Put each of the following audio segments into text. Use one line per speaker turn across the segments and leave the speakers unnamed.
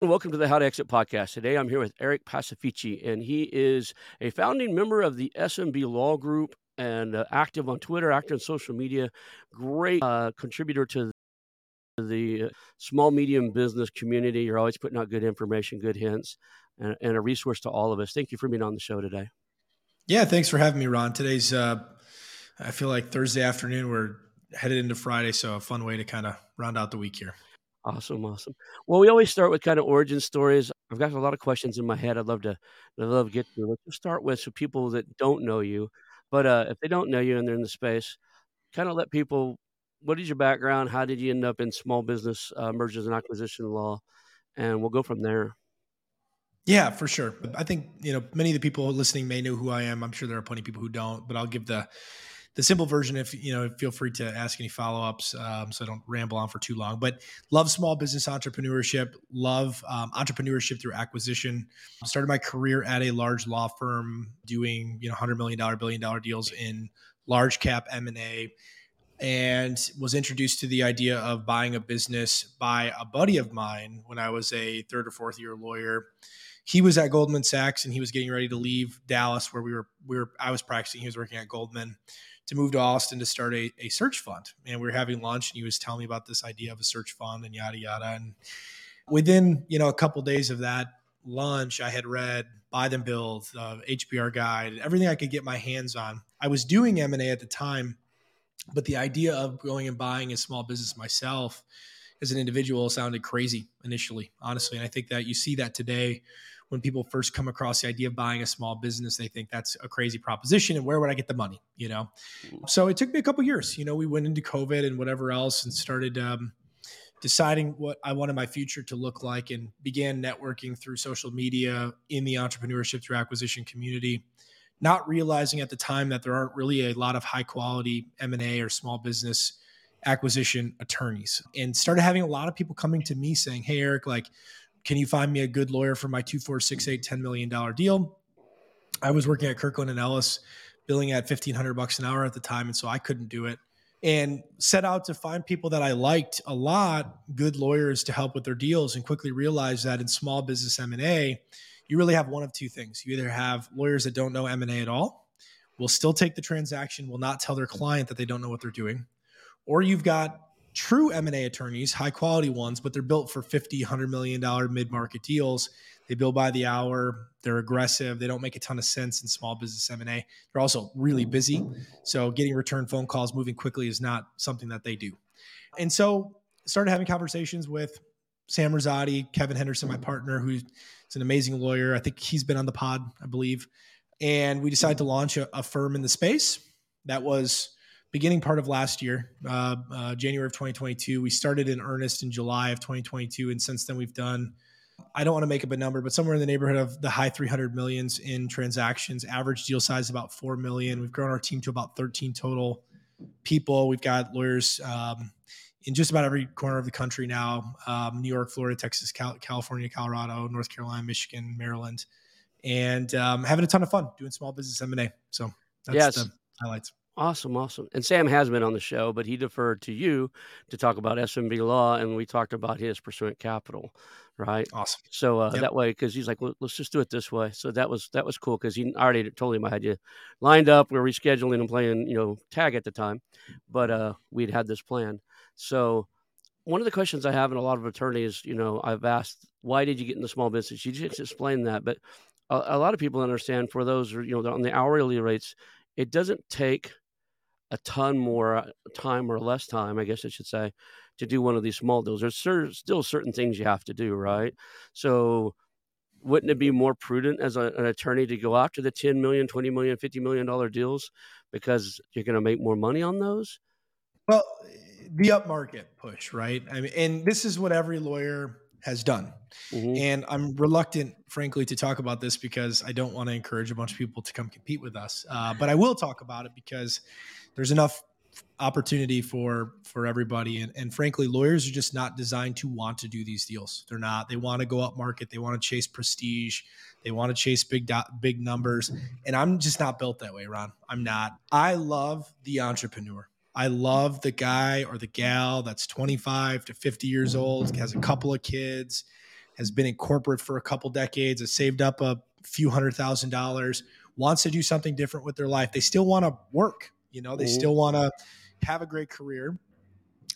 Welcome to the How to Exit podcast. Today I'm here with Eric Pacifici, and he is a founding member of the SMB Law Group and uh, active on Twitter, active on social media. Great uh, contributor to the small medium business community. You're always putting out good information, good hints, and, and, a resource to all of us. Thank you for being on the show today.
Yeah, thanks for having me, Ron. Today's uh, I feel like Thursday afternoon. We're headed into Friday, so a fun way to kind of round out the week here.
Awesome, awesome. Well, we always start with kind of origin stories. I've got a lot of questions in my head. I'd love to, I'd love to get to. Let's start with so people that don't know you, but uh, if they don't know you and they're in the space, kind of let people. What is your background? How did you end up in small business uh, mergers and acquisition law? And we'll go from there.
Yeah, for sure. I think you know many of the people listening may know who I am. I'm sure there are plenty of people who don't, but I'll give the the simple version if you know feel free to ask any follow-ups um, so i don't ramble on for too long but love small business entrepreneurship love um, entrepreneurship through acquisition. Started my career at a large law firm doing you know 100 million dollar billion dollar deals in large cap m&a and was introduced to the idea of buying a business by a buddy of mine when i was a third or fourth year lawyer. He was at Goldman Sachs and he was getting ready to leave Dallas where we were we were I was practicing he was working at Goldman to move to Austin to start a, a search fund. And we were having lunch and he was telling me about this idea of a search fund and yada, yada. And within, you know, a couple of days of that lunch, I had read Buy Then Build, uh, HBR Guide, everything I could get my hands on. I was doing M&A at the time, but the idea of going and buying a small business myself as an individual sounded crazy initially, honestly. And I think that you see that today when people first come across the idea of buying a small business, they think that's a crazy proposition. And where would I get the money? You know? Mm. So it took me a couple years. You know, we went into COVID and whatever else and started um, deciding what I wanted my future to look like and began networking through social media in the entrepreneurship through acquisition community. Not realizing at the time that there aren't really a lot of high quality M&A or small business acquisition attorneys and started having a lot of people coming to me saying, Hey, Eric, like, can you find me a good lawyer for my 2468 $10 million deal? I was working at Kirkland and Ellis, billing at 1500 bucks an hour at the time. And so I couldn't do it and set out to find people that I liked a lot, good lawyers to help with their deals and quickly realized that in small business M&A, you really have one of two things. You either have lawyers that don't know M&A at all, will still take the transaction, will not tell their client that they don't know what they're doing, or you've got true M&A attorneys, high quality ones, but they're built for 50, 100 million dollar mid-market deals. They bill by the hour, they're aggressive, they don't make a ton of sense in small business M&A. They're also really busy, so getting return phone calls moving quickly is not something that they do. And so started having conversations with Sam Rosati, Kevin Henderson, my partner, who's an amazing lawyer. I think he's been on the pod, I believe. And we decided to launch a, a firm in the space that was beginning part of last year, uh, uh, January of 2022. We started in earnest in July of 2022, and since then we've done. I don't want to make up a number, but somewhere in the neighborhood of the high 300 millions in transactions. Average deal size about four million. We've grown our team to about 13 total people. We've got lawyers um, in just about every corner of the country now: um, New York, Florida, Texas, Cal- California, Colorado, North Carolina, Michigan, Maryland, and um, having a ton of fun doing small business M and A. So that's yes. the highlights.
Awesome, awesome. And Sam has been on the show, but he deferred to you to talk about SMB law, and we talked about his pursuant capital, right?
Awesome.
So uh, yep. that way, because he's like, well, let's just do it this way. So that was that was cool because he already told him I had you lined up. We are rescheduling and playing, you know, tag at the time, but uh, we'd had this plan. So one of the questions I have in a lot of attorneys, you know, I've asked, why did you get in the small business? You just explained that, but a, a lot of people understand for those, you know, on the hourly rates, it doesn't take a ton more uh, time or less time, I guess I should say, to do one of these small deals. There's cer- still certain things you have to do, right? So, wouldn't it be more prudent as a, an attorney to go after the 10 million, 20 million, 50 million dollar deals because you're going to make more money on those?
Well, the upmarket push, right? I mean, and this is what every lawyer has done. Mm-hmm. And I'm reluctant, frankly, to talk about this because I don't want to encourage a bunch of people to come compete with us. Uh, but I will talk about it because there's enough opportunity for for everybody. And, and frankly lawyers are just not designed to want to do these deals. They're not. They want to go up market. They want to chase prestige. They want to chase big big numbers. And i'm just not built that way ron. I'm not. I love the entrepreneur. I love the guy or the gal that's 25 to 50 years old has a couple of kids has been in corporate for a couple decades has saved up a few hundred thousand dollars wants to do something different with their life. They still want to work you know, they mm-hmm. still want to have a great career,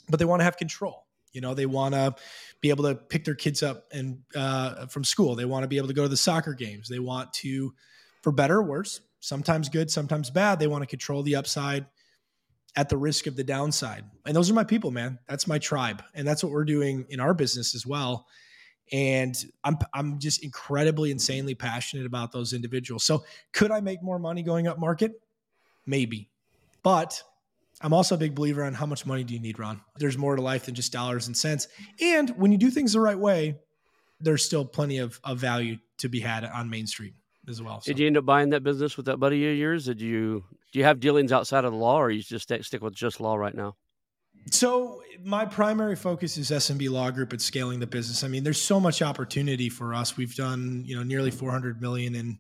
but they want to have control. You know, they want to be able to pick their kids up and uh, from school. They want to be able to go to the soccer games. They want to, for better or worse, sometimes good, sometimes bad. They want to control the upside at the risk of the downside. And those are my people, man. That's my tribe, and that's what we're doing in our business as well. And I'm I'm just incredibly, insanely passionate about those individuals. So, could I make more money going up market? Maybe. But I'm also a big believer on how much money do you need, Ron? There's more to life than just dollars and cents. And when you do things the right way, there's still plenty of, of value to be had on Main Street as well.
So. Did you end up buying that business with that buddy of yours? Did you do you have dealings outside of the law, or you just stick with just law right now?
So my primary focus is SMB Law Group at scaling the business. I mean, there's so much opportunity for us. We've done you know nearly 400 million in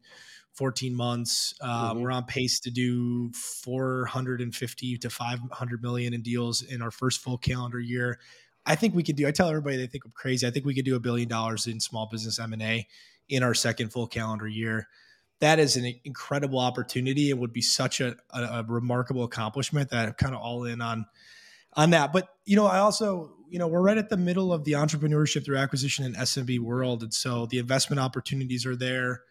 14 months. Uh, mm-hmm. We're on pace to do 450 to 500 million in deals in our first full calendar year. I think we could do. I tell everybody they think I'm crazy. I think we could do a billion dollars in small business M and A in our second full calendar year. That is an incredible opportunity It would be such a, a, a remarkable accomplishment that I'm kind of all in on on that. But you know, I also you know we're right at the middle of the entrepreneurship through acquisition and SMB world, and so the investment opportunities are there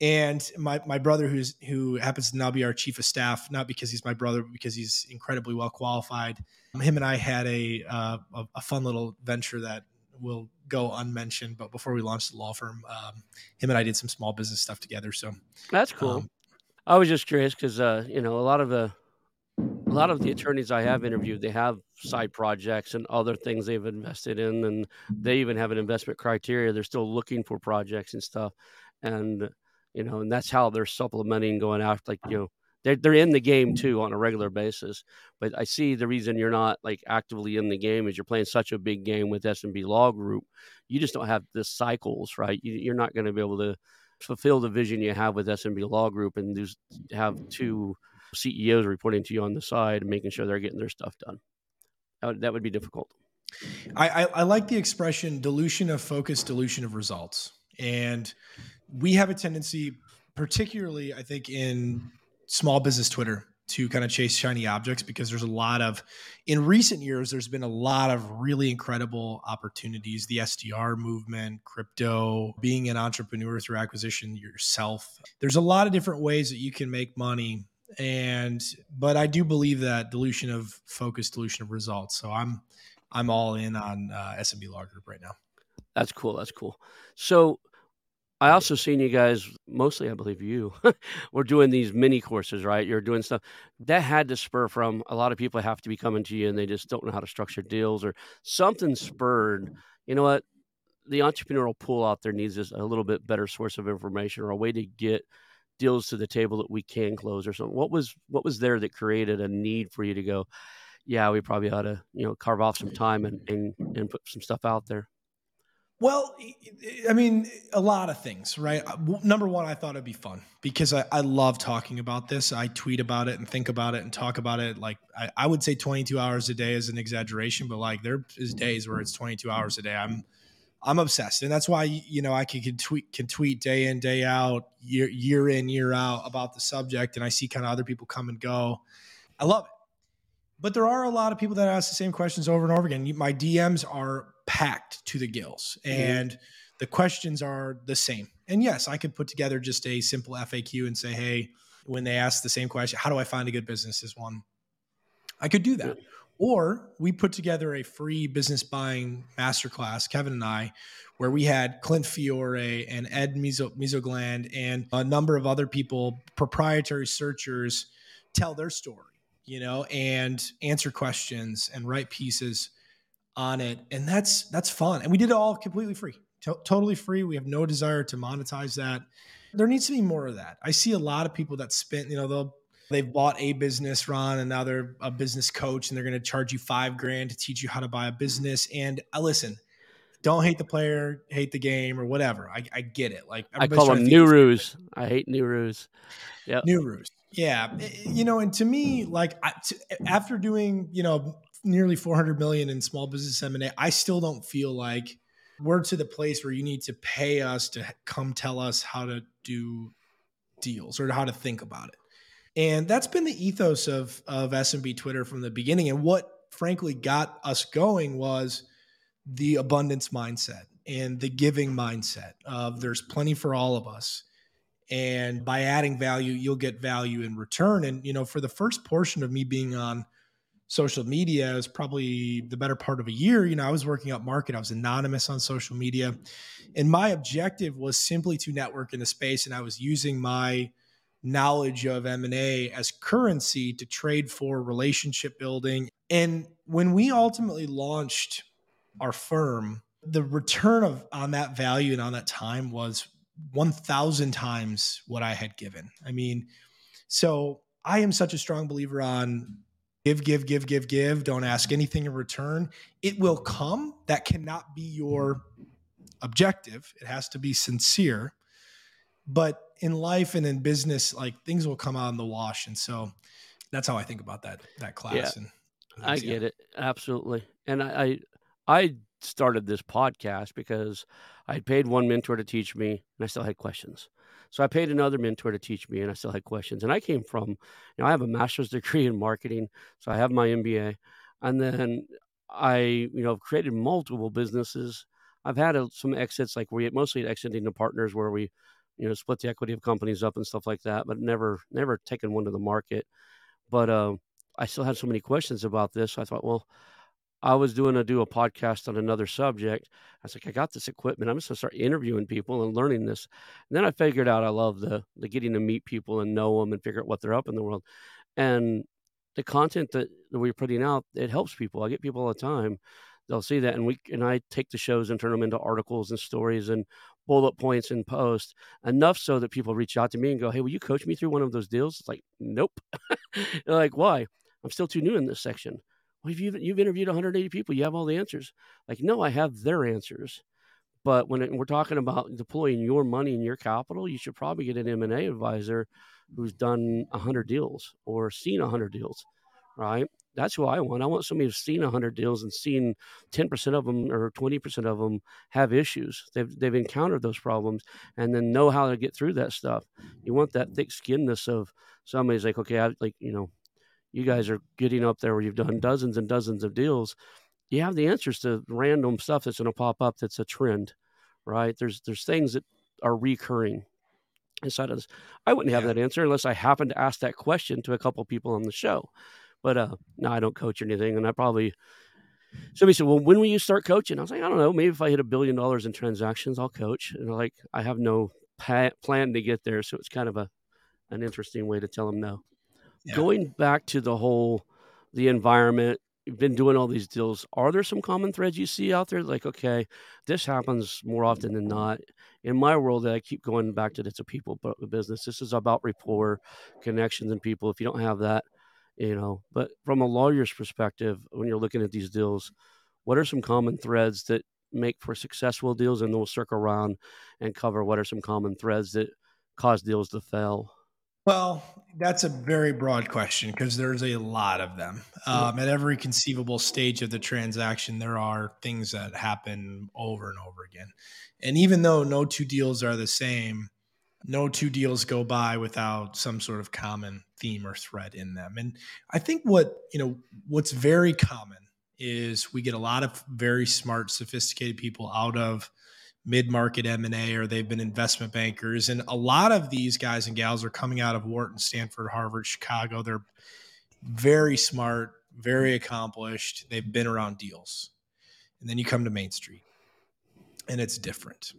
and my my brother who's who happens to now be our chief of staff not because he's my brother but because he's incredibly well qualified him and i had a uh, a, a, fun little venture that will go unmentioned but before we launched the law firm um, him and i did some small business stuff together so
that's cool um, i was just curious because uh, you know a lot of the a lot of the attorneys I have interviewed, they have side projects and other things they've invested in, and they even have an investment criteria. They're still looking for projects and stuff. And you know, and that's how they're supplementing going after like you uh-huh. know they're they're in the game too on a regular basis. But I see the reason you're not like actively in the game is you're playing such a big game with SMB Law Group. You just don't have the cycles, right? You, you're not going to be able to fulfill the vision you have with SMB Law Group and just have two CEOs reporting to you on the side and making sure they're getting their stuff done. That would, that would be difficult.
I, I, I like the expression dilution of focus, dilution of results. And we have a tendency, particularly, I think, in small business Twitter, to kind of chase shiny objects because there's a lot of, in recent years, there's been a lot of really incredible opportunities. The SDR movement, crypto, being an entrepreneur through acquisition yourself. There's a lot of different ways that you can make money. And, but I do believe that dilution of focus, dilution of results. So I'm, I'm all in on uh, SMB Law Group right now.
That's cool. That's cool. So I also seen you guys, mostly I believe you, were doing these mini courses, right? You're doing stuff that had to spur from a lot of people have to be coming to you and they just don't know how to structure deals or something spurred. You know what? The entrepreneurial pool out there needs a little bit better source of information or a way to get deals to the table that we can close or something. What was what was there that created a need for you to go? Yeah, we probably ought to you know carve off some time and and, and put some stuff out there.
Well, I mean, a lot of things, right? Uh, number one, I thought it'd be fun because I, I love talking about this. I tweet about it and think about it and talk about it. Like, I, I would say 22 hours a day is an exaggeration, but like, there is days where it's 22 hours a day. I'm, I'm obsessed, and that's why you know I can, can tweet can tweet day in day out, year year in year out about the subject, and I see kind of other people come and go. I love it, but there are a lot of people that ask the same questions over and over again. My DMs are packed to the gills mm-hmm. and mm-hmm. the questions are the same. And yes, I could put together just a simple FAQ and say, hey, when they ask the same question, how do I find a good business is one. I could do that. Or we put together a free business buying masterclass, Kevin and I, where we had Clint Fiore and Ed Misogland and a number of other people, proprietary searchers, tell their story, you know, and answer questions and write pieces on it, and that's that's fun. And we did it all completely free, T- totally free. We have no desire to monetize that. There needs to be more of that. I see a lot of people that spent, you know, they'll they've bought a business, Ron, and now they're a business coach, and they're going to charge you five grand to teach you how to buy a business. And I uh, listen, don't hate the player, hate the game, or whatever. I, I get it. Like
I call them new ruse. I hate new ruse.
Yeah, new ruse. Yeah, you know, and to me, like I, to, eh, after doing, you know, nearly 400 million in small business M&A, I still don't feel like we're to the place where you need to pay us to come tell us how to do deals or how to think about it. And that's been the ethos of of SMB Twitter from the beginning. And what frankly got us going was the abundance mindset and the giving mindset of there's plenty for all of us. And by adding value, you'll get value in return. And you know, for the first portion of me being on social media is probably the better part of a year. You know, I was working up market, I was anonymous on social media. And my objective was simply to network in the space. And I was using my knowledge of M&A as currency to trade for relationship building. And when we ultimately launched our firm, the return of on that value and on that time was 1000 times what I had given. I mean, so I am such a strong believer on give, give, give, give, give. Don't ask anything in return. It will come. That cannot be your objective. It has to be sincere. But in life and in business, like things will come out in the wash. And so that's how I think about that that class.
Yeah,
and,
I get yeah. it absolutely. And I, I I started this podcast because I paid one mentor to teach me, and I still had questions. So I paid another mentor to teach me, and I still had questions. And I came from, you know, I have a master's degree in marketing, so I have my MBA, and then I, you know, created multiple businesses. I've had a, some exits, like we mostly exiting to partners where we, you know, split the equity of companies up and stuff like that, but never, never taken one to the market. But uh, I still had so many questions about this. So I thought, well, I was doing a do a podcast on another subject. I was like, I got this equipment. I'm just gonna start interviewing people and learning this. And then I figured out I love the the getting to meet people and know them and figure out what they're up in the world. And the content that, that we're putting out, it helps people. I get people all the time. They'll see that, and we and I take the shows and turn them into articles and stories and bullet points and posts enough so that people reach out to me and go, "Hey, will you coach me through one of those deals?" It's like, nope. Like, why? I'm still too new in this section well, if you've, you've interviewed 180 people, you have all the answers. Like, no, I have their answers. But when it, we're talking about deploying your money and your capital, you should probably get an M&A advisor who's done 100 deals or seen 100 deals, right? That's who I want. I want somebody who's seen 100 deals and seen 10% of them or 20% of them have issues. They've, they've encountered those problems and then know how to get through that stuff. You want that thick skinness of somebody's like, okay, I like, you know, you guys are getting up there where you've done dozens and dozens of deals you have the answers to random stuff that's going to pop up that's a trend right? There's there's things that are recurring inside of this. I wouldn't have yeah. that answer unless i happened to ask that question to a couple people on the show. But uh no i don't coach or anything and i probably somebody said well when will you start coaching? I was like i don't know. Maybe if i hit a billion dollars in transactions i'll coach. And like i have no pa- plan to get there. So it's kind of a an interesting way to tell them no Going back to the whole the environment, you've been doing all these deals. Are there some common threads you see out there? Like, okay, this happens more often than not. In my world, that I keep going back to it's a people business. This is about rapport, connections, and people. If you don't have that, you know. But from a lawyer's perspective, when you're looking at these deals, what are some common threads that make for successful deals? And we'll circle around and cover what are some common threads that cause deals to fail.
Well, that's a very broad question because there's a lot of them. Um, at every conceivable stage of the transaction, there are things that happen over and over again. And even though no two deals are the same, no two deals go by without some sort of common theme or thread in them. And I think what, you know, what's very common is we get a lot of very smart, sophisticated people out of mid-market M&A or they've been investment bankers and a lot of these guys and gals are coming out of Wharton, Stanford, Harvard, Chicago. They're very smart, very accomplished. They've been around deals. And then you come to Main Street and it's different.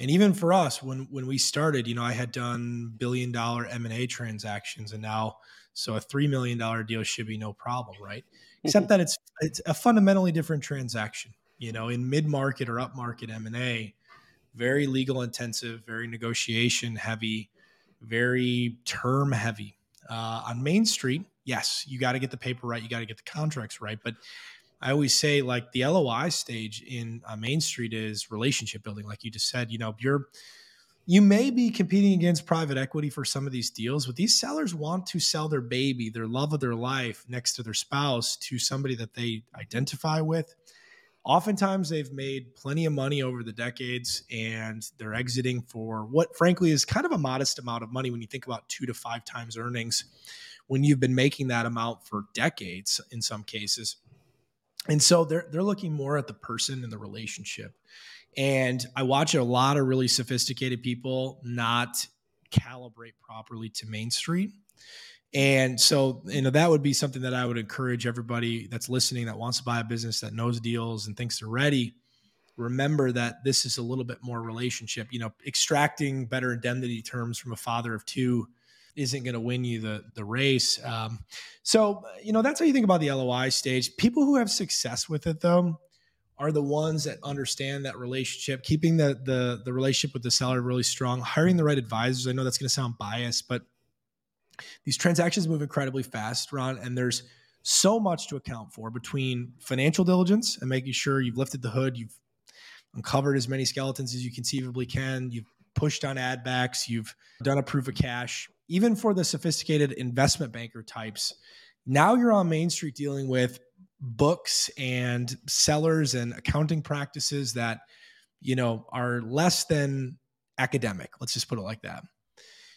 And even for us when when we started, you know, I had done billion dollar M&A transactions and now so a 3 million dollar deal should be no problem, right? Except that it's it's a fundamentally different transaction you know in mid-market or upmarket m&a very legal intensive very negotiation heavy very term heavy. Uh, on main street yes you got to get the paper right you got to get the contracts right but i always say like the loi stage in uh, main street is relationship building like you just said you know you're you may be competing against private equity for some of these deals, but these sellers want to sell their baby, their love of their life next to their spouse to somebody that they identify with oftentimes they've made plenty of money over the decades and they're exiting for what frankly is kind of a modest amount of money when you think about two to five times earnings when you've been making that amount for decades in some cases. And so they're they're looking more at the person and the relationship. And i watch a lot of really sophisticated people not calibrate properly to main street and so, you know, that would be something that I would encourage everybody that's listening that wants to buy a business that knows deals and thinks they're ready. Remember that this is a little bit more relationship. You know, extracting better indemnity terms from a father of two isn't going to win you the the race. Um, so, you know, that's how you think about the LOI stage. People who have success with it, though, are the ones that understand that relationship, keeping the the the relationship with the seller really strong, hiring the right advisors. I know that's going to sound biased, but these transactions move incredibly fast, Ron, and there's so much to account for between financial diligence and making sure you've lifted the hood, you've uncovered as many skeletons as you conceivably can, you've pushed on ad backs, you've done a proof of cash. Even for the sophisticated investment banker types, now you're on Main Street dealing with books and sellers and accounting practices that you know are less than academic. Let's just put it like that.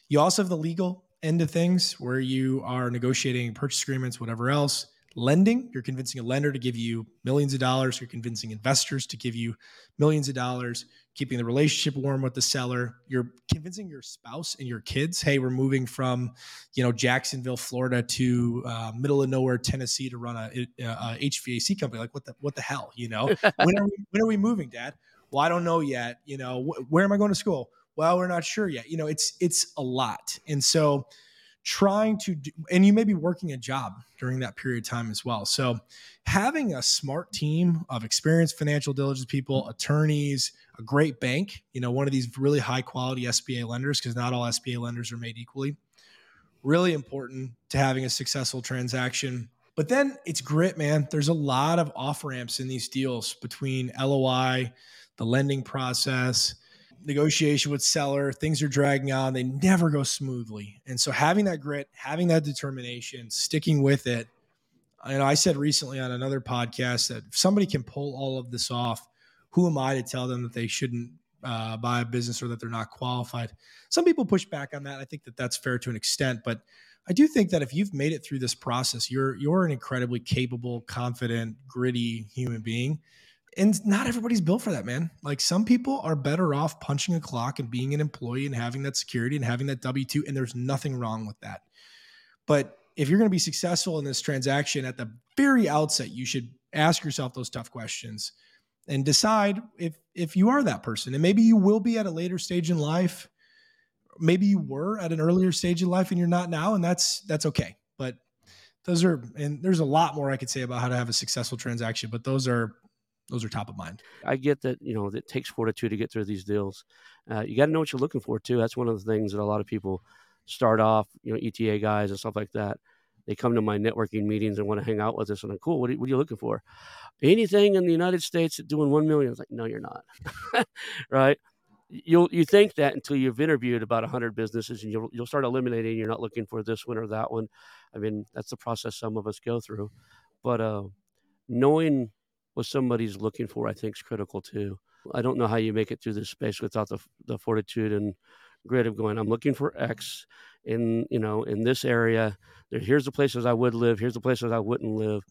You also have the legal end of things where you are negotiating purchase agreements, whatever else. Lending, you're convincing a lender to give you millions of dollars. You're convincing investors to give you millions of dollars, keeping the relationship warm with the seller. You're convincing your spouse and your kids, hey, we're moving from, you know, Jacksonville, Florida to uh, middle of nowhere, Tennessee to run a, a, HVAC company. Like what the what the hell, you know? when are we when are we moving, Dad? Well, I don't know yet. You know, wh- where am I going to school? Well we're not sure yet. You know it's it's a lot. And so trying to do, and you may be working a job during that period of time as well. So having a smart team of experienced financial diligence people attorneys a great bank you know one of these really high quality sba lenders because not all sba lenders are made equally. Really important to having a successful transaction. But then it's grit man. There's a lot of off ramps in these deals between loi the lending process negotiation with seller, things are dragging on, they never go smoothly. And so having that grit, having that determination, sticking with it. And I said recently on another podcast that if somebody can pull all of this off, who am I to tell them that they shouldn't uh, buy a business or that they're not qualified? Some people push back on that. I think that that's fair to an extent, but I do think that if you've made it through this process, you're you're an incredibly capable, confident, gritty human being and not everybody's built for that, man. Like some people are better off punching a clock and being an employee and having that security and having that W 2. And there's nothing wrong with that. But if you're going to be successful in this transaction at the very outset, you should ask yourself those tough questions and decide if if you are that person. And maybe you will be at a later stage in life. Maybe you were at an earlier stage in life and you're not now, and that's that's okay. But those are and there's a lot more I could say about how to have a successful transaction, but those are those are top of mind.
I get that you know it takes fortitude to get through these deals. Uh, you got to know what you're looking for too. That's one of the things that a lot of people start off, you know, ETA guys and stuff like that. they come to my networking meetings and want to hang out with us. And I'm cool. What are, what are you looking for? Anything in the United States doing one million? I was like, no, you're not. right? You'll you think that until you've interviewed about hundred businesses, and you'll you'll start eliminating. You're not looking for this one or that one. I mean, that's the process some of us go through. But uh, knowing what somebody's looking for, I think, is critical too. I don't know how you make it through this space without the the fortitude and grit of going. I'm looking for X in you know in this area. Here's the places I would live. Here's the places I wouldn't live.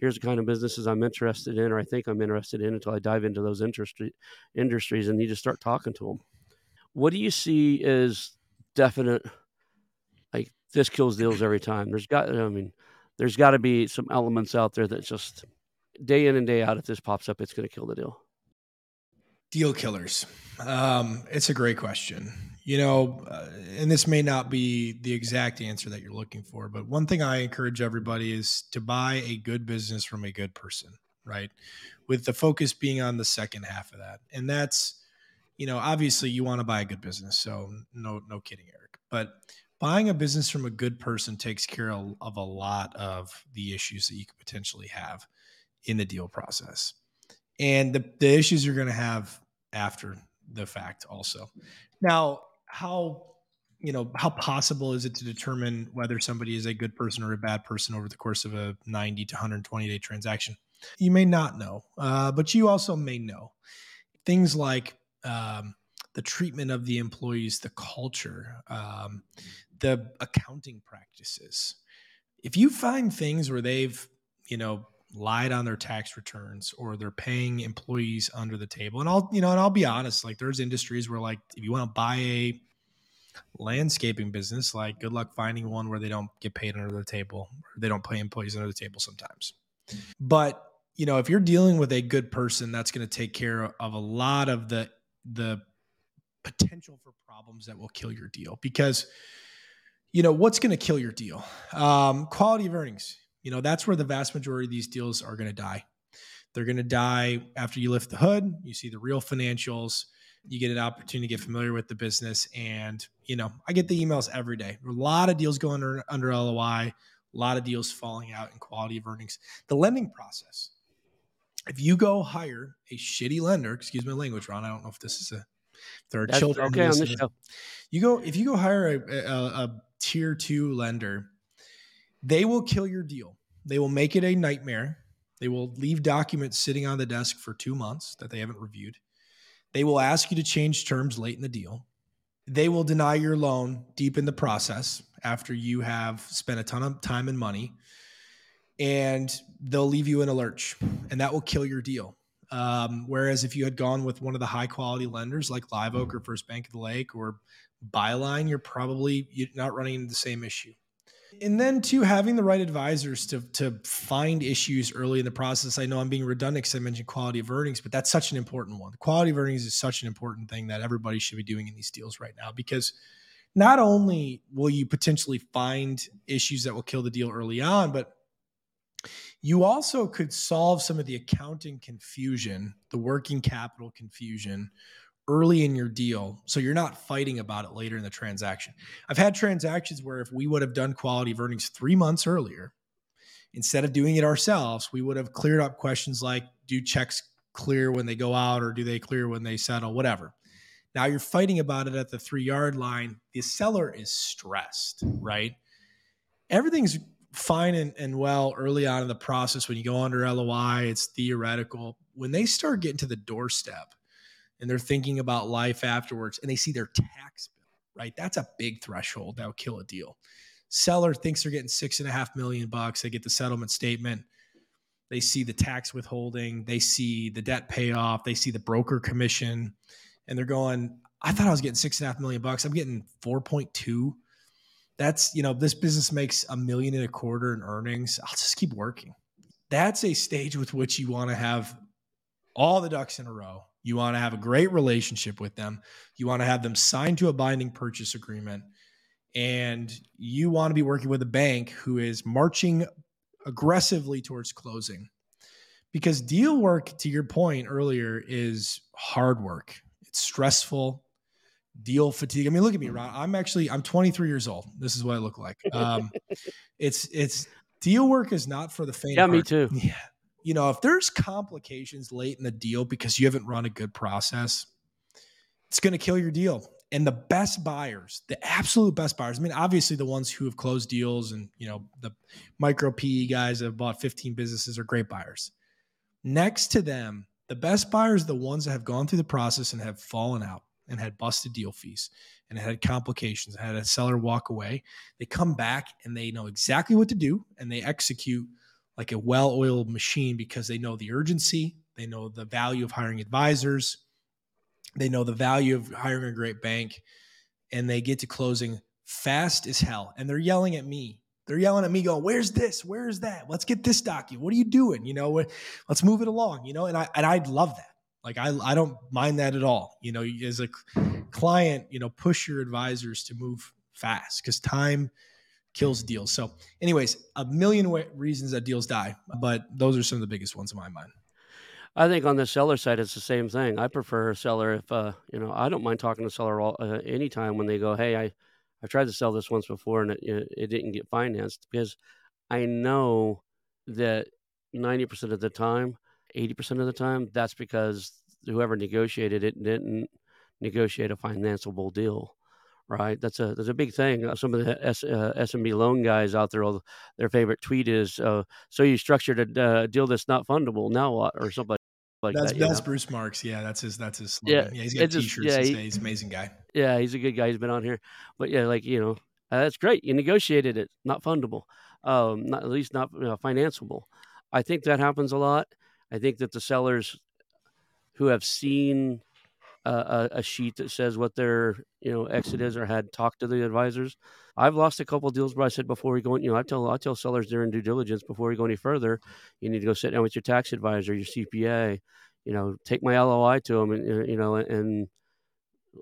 Here's the kind of businesses I'm interested in, or I think I'm interested in, until I dive into those industry industries and you just start talking to them. What do you see as definite? Like this kills deals every time. There's got, I mean, there's got to be some elements out there that just day in and day out. If this pops up, it's going to kill the deal.
Deal killers. Um, it's a great question you know, uh, and this may not be the exact answer that you're looking for, but one thing I encourage everybody is to buy a good business from a good person, right? With the focus being on the second half of that. And that's, you know, obviously you want to buy a good business. So no, no kidding, Eric. But buying a business from a good person takes care of, of a lot of the issues that you could potentially have in the deal process. And the, the issues you're going to have after the fact also. Now, how you know how possible is it to determine whether somebody is a good person or a bad person over the course of a 90 to 120 day transaction you may not know uh, but you also may know things like um, the treatment of the employees the culture um, the accounting practices if you find things where they've you know lied on their tax returns or they're paying employees under the table. And I'll, you know, and I'll be honest, like there's industries where like if you want to buy a landscaping business, like good luck finding one where they don't get paid under the table or they don't pay employees under the table sometimes. But, you know, if you're dealing with a good person, that's going to take care of a lot of the the potential for problems that will kill your deal because you know what's going to kill your deal um, quality of earnings you know, that's where the vast majority of these deals are going to die. They're going to die after you lift the hood, you see the real financials, you get an opportunity to get familiar with the business. And, you know, I get the emails every day. A lot of deals going under, under LOI, a lot of deals falling out in quality of earnings. The lending process. If you go hire a shitty lender, excuse my language, Ron, I don't know if this is a there are That's children. Okay, on this show. You go if you go hire a, a, a tier two lender they will kill your deal. They will make it a nightmare. They will leave documents sitting on the desk for two months that they haven't reviewed. They will ask you to change terms late in the deal. They will deny your loan deep in the process after you have spent a ton of time and money. And they'll leave you in a lurch, and that will kill your deal. Um, whereas if you had gone with one of the high quality lenders like Live Oak or First Bank of the Lake or Byline, you're probably not running into the same issue. And then too, having the right advisors to to find issues early in the process. I know I'm being redundant because I mentioned quality of earnings, but that's such an important one. Quality of earnings is such an important thing that everybody should be doing in these deals right now because not only will you potentially find issues that will kill the deal early on, but you also could solve some of the accounting confusion, the working capital confusion early in your deal so you're not fighting about it later in the transaction. I've had transactions where if we would have done quality of earnings 3 months earlier instead of doing it ourselves, we would have cleared up questions like do checks clear when they go out or do they clear when they settle whatever. Now you're fighting about it at the 3-yard line. The seller is stressed, right? Everything's fine and, and well early on in the process when you go under LOI, it's theoretical. When they start getting to the doorstep, and they're thinking about life afterwards and they see their tax bill, right? That's a big threshold that will kill a deal. Seller thinks they're getting six and a half million bucks. They get the settlement statement. They see the tax withholding. They see the debt payoff. They see the broker commission. And they're going, I thought I was getting six and a half million bucks. I'm getting 4.2. That's, you know, this business makes a million and a quarter in earnings. I'll just keep working. That's a stage with which you want to have all the ducks in a row you want to have a great relationship with them. You want to have them signed to a binding purchase agreement. And you want to be working with a bank who is marching aggressively towards closing. Because deal work, to your point earlier, is hard work. It's stressful. deal fatigue. I mean, look at me, Ron. I'm actually I'm 23 years old. This is what I look like. Um, it's it's deal work is not for the faint.
Yeah, me too.
Yeah, you know, if there's complications late in the deal because you haven't run a good process, it's going to kill your deal. And the best buyers, the absolute best buyers, I mean, obviously the ones who have closed deals and, you know, the micro PE guys that have bought 15 businesses are great buyers. Next to them, the best buyers are the ones that have gone through the process and have fallen out and had busted deal fees and had complications, had a seller walk away. They come back and they know exactly what to do and they execute like a well oiled machine because they know the urgency, they know the value of hiring advisors, they know the value of hiring a great bank, and they get to closing fast as hell. And they're yelling at me. They're yelling at me, going, "Where's this? Where's that? Let's get this document. What are you doing? You know, let's move it along. You know." And I and I love that. Like I I don't mind that at all. You know, as a client, you know, push your advisors to move fast because time kills deals. So, anyways, a million reasons that deals die, but those are some of the biggest ones in my mind.
I think on the seller side, it's the same thing. I prefer a seller if uh, you know I don't mind talking to seller all uh, anytime when they go, "Hey, I I tried to sell this once before and it, it didn't get financed," because I know that ninety percent of the time, eighty percent of the time, that's because whoever negotiated it didn't negotiate a financeable deal right? That's a that's a big thing. Uh, some of the S, uh, SMB loan guys out there, their favorite tweet is, uh, "So you structured a uh, deal that's not fundable. Now what?" or something like
that's,
that.
That's know? Bruce Marks. Yeah, that's his. That's his. Slogan. Yeah, yeah, he's got just, t-shirts. Yeah, he, he's an amazing guy.
Yeah, he's a good guy. He's been on here, but yeah, like you know, uh, that's great. You negotiated it, not fundable, um, not at least not you know, financeable. I think that happens a lot. I think that the sellers who have seen a, a, sheet that says what their you know exit is or had talked to the advisors. I've lost a couple deals where I said before we go, in, you know, I tell I tell sellers during due diligence before we go any further, you need to go sit down with your tax advisor, your CPA, you know, take my LOI to them, and you know, and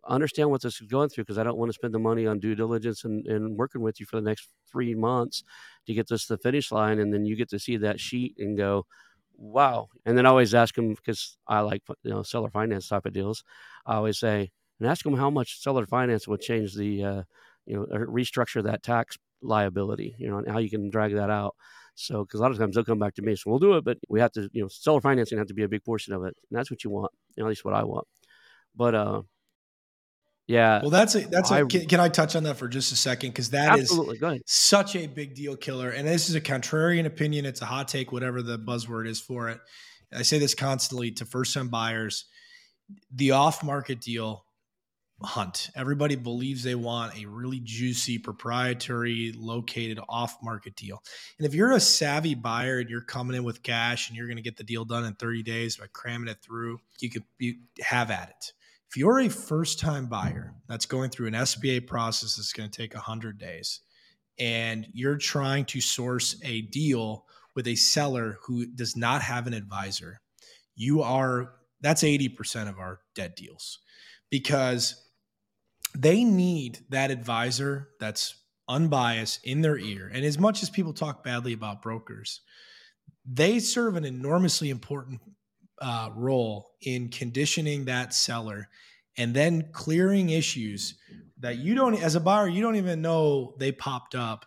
understand what this is going through because I don't want to spend the money on due diligence and, and working with you for the next three months to get this to the finish line, and then you get to see that sheet and go, wow. And then I always ask them because I like you know seller finance type of deals. I always say and ask them how much seller finance would change the uh, you know restructure that tax liability. You know and how you can drag that out. So because a lot of times they'll come back to me, so we'll do it, but we have to you know seller financing have to be a big portion of it, and that's what you want. You know, at least what I want. But uh, yeah.
Well, that's a that's a. Can, can I touch on that for just a second? Because that
absolutely.
is such a big deal killer. And this is a contrarian opinion. It's a hot take, whatever the buzzword is for it. I say this constantly to first time buyers. The off market deal hunt. Everybody believes they want a really juicy, proprietary, located off market deal. And if you're a savvy buyer and you're coming in with cash and you're going to get the deal done in 30 days by cramming it through, you could you have at it. If you're a first time buyer that's going through an SBA process that's going to take 100 days and you're trying to source a deal with a seller who does not have an advisor, you are that's 80% of our dead deals because they need that advisor that's unbiased in their ear. And as much as people talk badly about brokers, they serve an enormously important uh, role in conditioning that seller and then clearing issues that you don't as a buyer you don't even know they popped up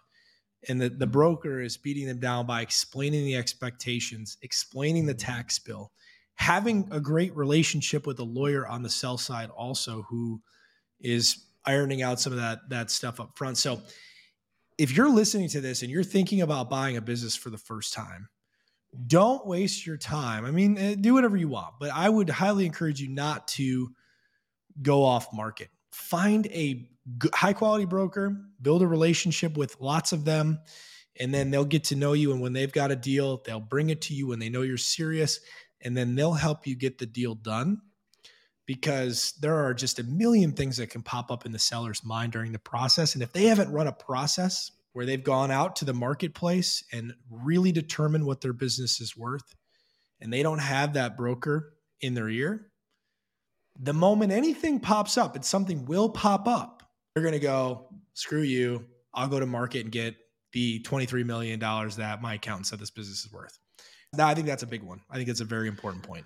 and the, the broker is beating them down by explaining the expectations explaining the tax bill having a great relationship with a lawyer on the sell side also who is ironing out some of that that stuff up front. So if you're listening to this and you're thinking about buying a business for the first time don't waste your time. I mean, eh, do whatever you want, but I would highly encourage you not to go off market. Find a high quality broker, build a relationship with lots of them, and then they'll get to know you. And when they've got a deal, they'll bring it to you when they know you're serious, and then they'll help you get the deal done because there are just a million things that can pop up in the seller's mind during the process. And if they haven't run a process where they've gone out to the marketplace and really determined what their business is worth, and they don't have that broker in their ear, the moment anything pops up and something will pop up, they're going to go, screw you. I'll go to market and get the $23 million that my accountant said this business is worth. Now, I think that's a big one. I think it's a very important point.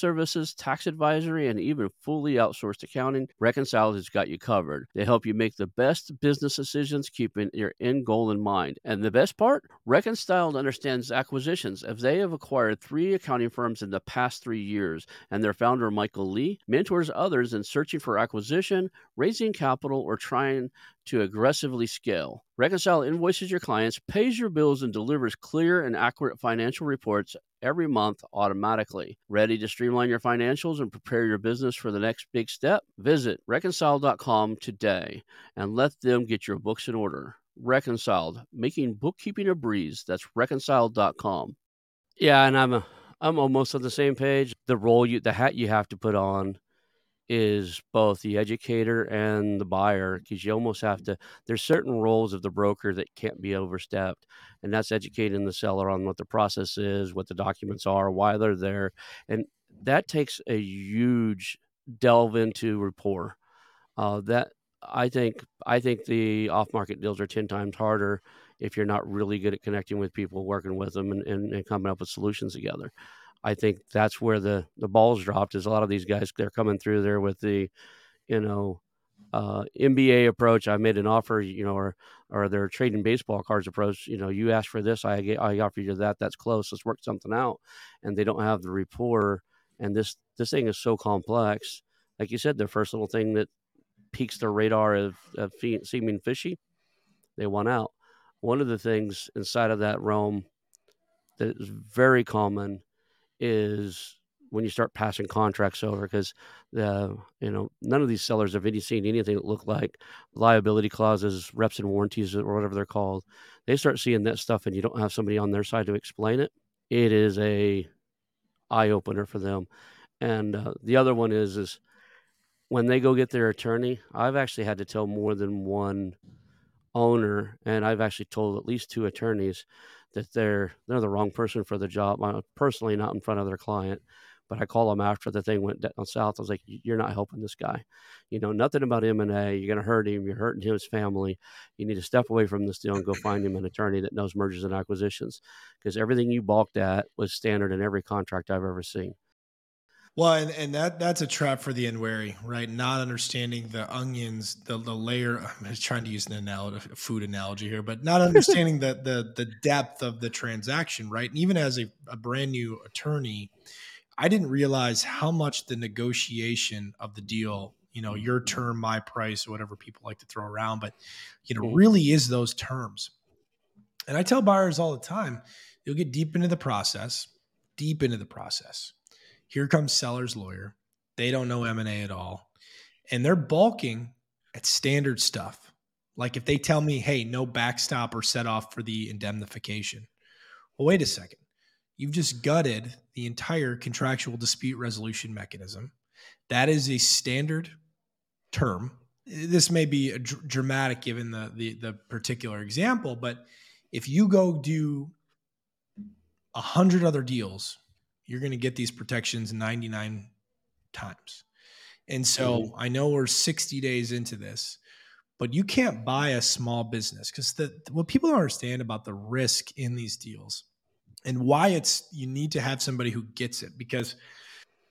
services, tax advisory, and even fully outsourced accounting, Reconciled has got you covered. They help you make the best business decisions, keeping your end goal in mind. And the best part? Reconciled understands acquisitions, as they have acquired three accounting firms in the past three years, and their founder, Michael Lee, mentors others in searching for acquisition, raising capital, or trying to aggressively scale. Reconciled invoices your clients, pays your bills, and delivers clear and accurate financial reports every month automatically. Ready to streamline your financials and prepare your business for the next big step? Visit reconciled.com today and let them get your books in order. Reconciled, making bookkeeping a breeze. That's reconciled.com. Yeah, and I'm I'm almost on the same page. The role you the hat you have to put on is both the educator and the buyer because you almost have to there's certain roles of the broker that can't be overstepped and that's educating the seller on what the process is what the documents are why they're there and that takes a huge delve into rapport. Uh, that i think i think the off market deals are 10 times harder if you're not really good at connecting with people working with them and, and, and coming up with solutions together I think that's where the the balls dropped. Is a lot of these guys they're coming through there with the, you know, uh, approach. I made an offer, you know, or or they're trading baseball cards approach. You know, you ask for this, I get, I offer you that. That's close. Let's work something out. And they don't have the rapport. And this this thing is so complex. Like you said, the first little thing that piques their radar of, of seeming fishy, they want out. One of the things inside of that realm that is very common is when you start passing contracts over because the you know none of these sellers have any seen anything that look like liability clauses reps and warranties or whatever they're called. They start seeing that stuff and you don't have somebody on their side to explain it it is a eye opener for them. And uh, the other one is is when they go get their attorney i've actually had to tell more than one owner and i've actually told at least two attorneys that they're they're the wrong person for the job. I'm personally, not in front of their client, but I call them after the thing went down south. I was like, "You're not helping this guy. You know nothing about M and A. You're going to hurt him. You're hurting his family. You need to step away from this deal and go find him an attorney that knows mergers and acquisitions, because everything you balked at was standard in every contract I've ever seen."
Well, and, and that that's a trap for the unwary, right? Not understanding the onions, the the layer. I'm trying to use an analogy, a food analogy here, but not understanding the the the depth of the transaction, right? And even as a, a brand new attorney, I didn't realize how much the negotiation of the deal, you know, your term, my price, or whatever people like to throw around, but you know, mm-hmm. really is those terms. And I tell buyers all the time, you'll get deep into the process, deep into the process here comes seller's lawyer. They don't know M&A at all. And they're balking at standard stuff. Like if they tell me, hey, no backstop or set off for the indemnification. Well, wait a second. You've just gutted the entire contractual dispute resolution mechanism. That is a standard term. This may be dr- dramatic given the, the the particular example, but if you go do a hundred other deals you're going to get these protections 99 times. And so mm-hmm. I know we're 60 days into this, but you can't buy a small business because the what people don't understand about the risk in these deals and why it's you need to have somebody who gets it because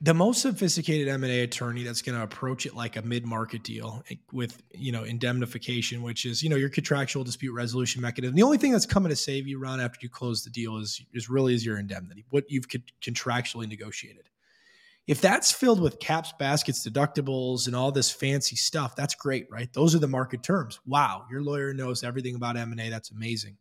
the most sophisticated M&A attorney that's going to approach it like a mid-market deal eh, with, you know, indemnification, which is, you know, your contractual dispute resolution mechanism. The only thing that's coming to save you, Ron, after you close the deal is, is really is your indemnity, what you've contractually negotiated. If that's filled with caps, baskets, deductibles, and all this fancy stuff, that's great, right? Those are the market terms. Wow, your lawyer knows everything about M&A. That's amazing.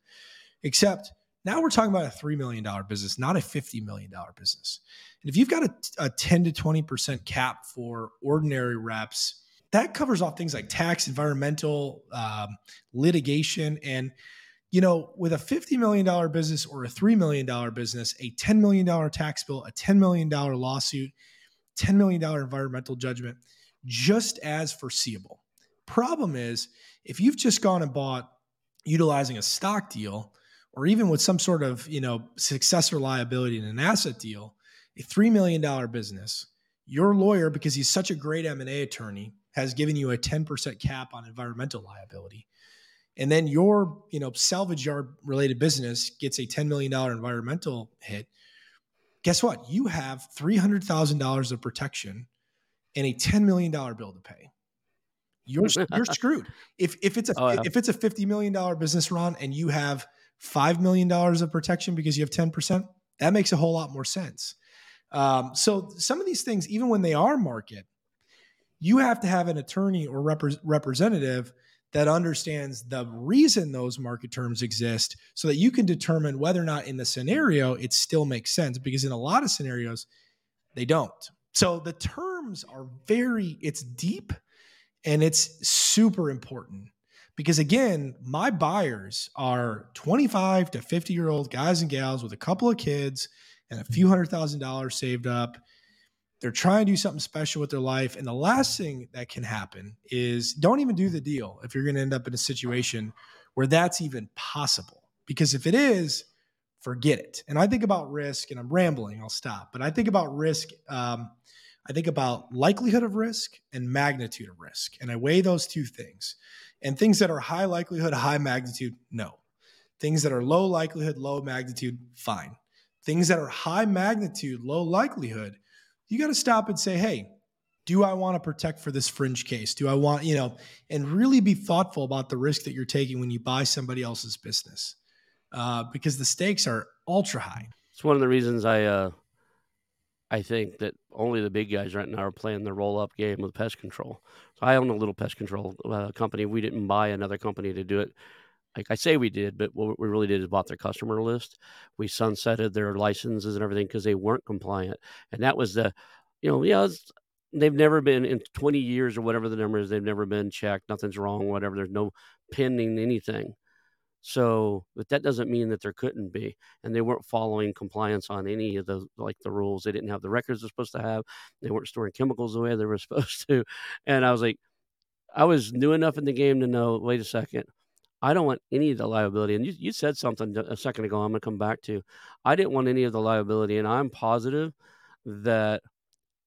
Except now we're talking about a $3 million business, not a $50 million business. And if you've got a, a 10 to 20% cap for ordinary reps, that covers off things like tax, environmental, um, litigation. And, you know, with a $50 million business or a $3 million business, a $10 million tax bill, a $10 million lawsuit, $10 million environmental judgment just as foreseeable. Problem is, if you've just gone and bought utilizing a stock deal or even with some sort of, you know, successor liability in an asset deal, a $3 million business, your lawyer because he's such a great M&A attorney has given you a 10% cap on environmental liability. And then your, you know, salvage yard related business gets a $10 million environmental hit. Guess what? You have $300,000 of protection and a $10 million bill to pay. You're you're screwed. If if it's a oh, yeah. if it's a $50 million business Ron and you have $5 million of protection because you have 10%, that makes a whole lot more sense. Um, so some of these things, even when they are market, you have to have an attorney or repre- representative that understands the reason those market terms exist so that you can determine whether or not in the scenario it still makes sense because in a lot of scenarios they don't. So the terms are very it's deep and it's super important because again my buyers are 25 to 50 year old guys and gals with a couple of kids and a few hundred thousand dollars saved up they're trying to do something special with their life. And the last thing that can happen is don't even do the deal if you're going to end up in a situation where that's even possible. Because if it is, forget it. And I think about risk, and I'm rambling, I'll stop. But I think about risk. Um, I think about likelihood of risk and magnitude of risk. And I weigh those two things. And things that are high likelihood, high magnitude, no. Things that are low likelihood, low magnitude, fine. Things that are high magnitude, low likelihood, you got to stop and say, hey, do I want to protect for this fringe case? Do I want, you know, and really be thoughtful about the risk that you're taking when you buy somebody else's business uh, because the stakes are ultra high.
It's one of the reasons I, uh, I think that only the big guys right now are playing the roll up game with pest control. I own a little pest control uh, company. We didn't buy another company to do it like I say we did, but what we really did is bought their customer list. We sunsetted their licenses and everything because they weren't compliant, and that was the, you know, yeah, they've never been in 20 years or whatever the number is. They've never been checked. Nothing's wrong. Whatever. There's no pending anything. So, but that doesn't mean that there couldn't be, and they weren't following compliance on any of the like the rules. They didn't have the records they're supposed to have. They weren't storing chemicals the way they were supposed to, and I was like, I was new enough in the game to know. Wait a second I don't want any of the liability. And you, you said something a second ago, I'm going to come back to. I didn't want any of the liability. And I'm positive that,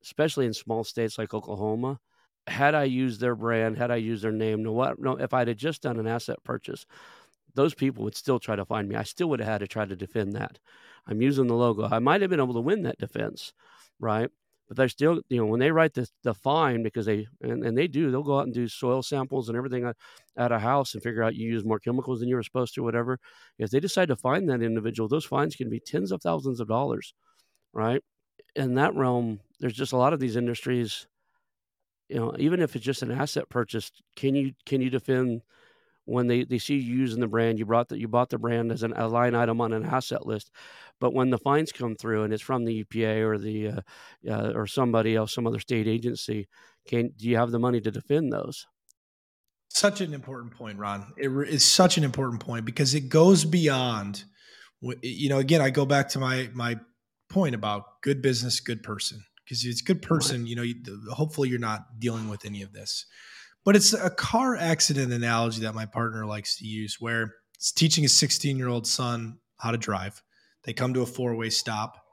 especially in small states like Oklahoma, had I used their brand, had I used their name, no, what, no, if I'd have just done an asset purchase, those people would still try to find me. I still would have had to try to defend that. I'm using the logo. I might have been able to win that defense, right? but they're still, you know, when they write the, the fine because they, and, and they do, they'll go out and do soil samples and everything at, a house and figure out you use more chemicals than you were supposed to, whatever. If they decide to fine that individual, those fines can be tens of thousands of dollars, right? In that realm, there's just a lot of these industries, you know, even if it's just an asset purchase, can you, can you defend when they, they see you using the brand, you brought that you bought the brand as an, a line item on an asset list, but when the fines come through and it's from the EPA or the uh, uh, or somebody else, some other state agency, can do you have the money to defend those?
Such an important point, Ron. It is such an important point because it goes beyond. You know, again, I go back to my my point about good business, good person. Because it's good person, you know, hopefully you're not dealing with any of this. But it's a car accident analogy that my partner likes to use where it's teaching his 16 year old son how to drive. They come to a four way stop.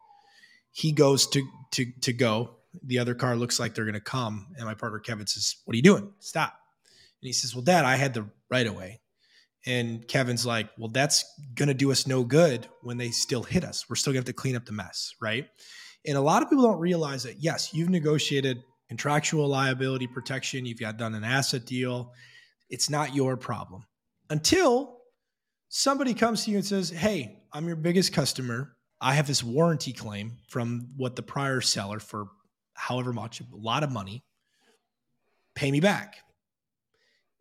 He goes to, to, to go. The other car looks like they're going to come. And my partner Kevin says, What are you doing? Stop. And he says, Well, dad, I had the right of way. And Kevin's like, Well, that's going to do us no good when they still hit us. We're still going to have to clean up the mess. Right. And a lot of people don't realize that, yes, you've negotiated contractual liability protection, you've got done an asset deal. It's not your problem until somebody comes to you and says, Hey, I'm your biggest customer. I have this warranty claim from what the prior seller for however much, a lot of money. Pay me back.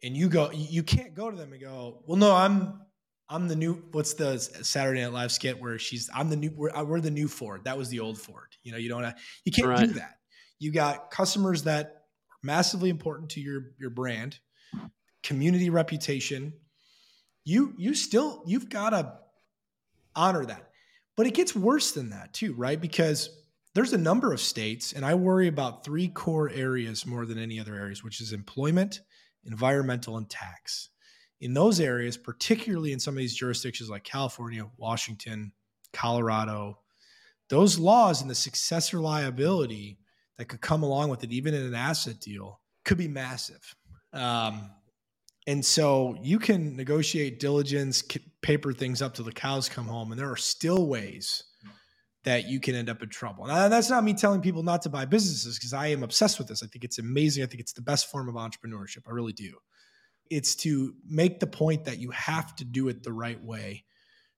And you go, you can't go to them and go, Well, no, I'm I'm the new. What's the Saturday Night Live skit where she's? I'm the new. We're, we're the new Ford. That was the old Ford. You know, you don't. You can't right. do that. You got customers that are massively important to your your brand, community reputation. You you still you've got to honor that. But it gets worse than that too, right? Because there's a number of states, and I worry about three core areas more than any other areas, which is employment, environmental, and tax. In those areas, particularly in some of these jurisdictions like California, Washington, Colorado, those laws and the successor liability that could come along with it, even in an asset deal, could be massive. Um, and so you can negotiate diligence, paper things up till the cows come home, and there are still ways that you can end up in trouble. Now, that's not me telling people not to buy businesses because I am obsessed with this. I think it's amazing. I think it's the best form of entrepreneurship. I really do. It's to make the point that you have to do it the right way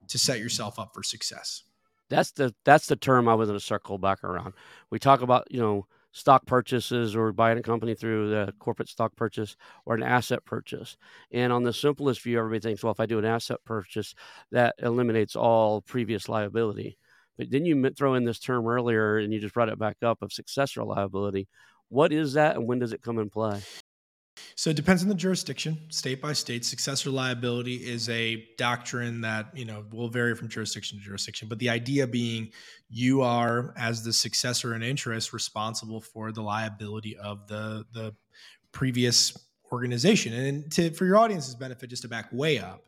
to set yourself up for success.
That's the that's the term I was going to circle back around. We talk about you know stock purchases or buying a company through the corporate stock purchase or an asset purchase. And on the simplest view, everybody thinks, well, if I do an asset purchase, that eliminates all previous liability. But then you throw in this term earlier and you just brought it back up of successor liability. What is that and when does it come in play?
So it depends on the jurisdiction, state by state. Successor liability is a doctrine that you know will vary from jurisdiction to jurisdiction, but the idea being you are, as the successor in interest, responsible for the liability of the the previous organization. And to, for your audience's benefit, just to back way up,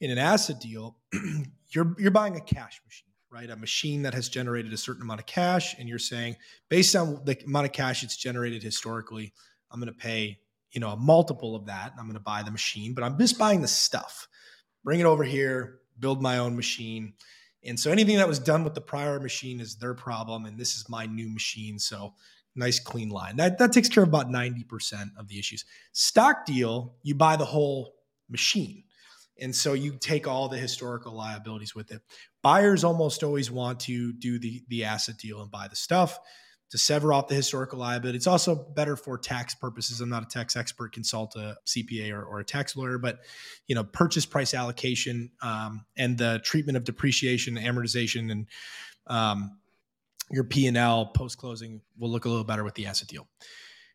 in an asset deal, you're you're buying a cash machine right? A machine that has generated a certain amount of cash, and you're saying, based on the amount of cash it's generated historically, I'm going to pay you know, a multiple of that. I'm going to buy the machine, but I'm just buying the stuff. Bring it over here, build my own machine. And so anything that was done with the prior machine is their problem. And this is my new machine. So nice clean line. That, that takes care of about 90% of the issues. Stock deal, you buy the whole machine. And so you take all the historical liabilities with it. Buyers almost always want to do the, the asset deal and buy the stuff to sever off the historical liability. It's also better for tax purposes. I'm not a tax expert, consult a CPA or, or a tax lawyer, but you know, purchase price allocation um, and the treatment of depreciation, amortization, and um, your P and L post closing will look a little better with the asset deal.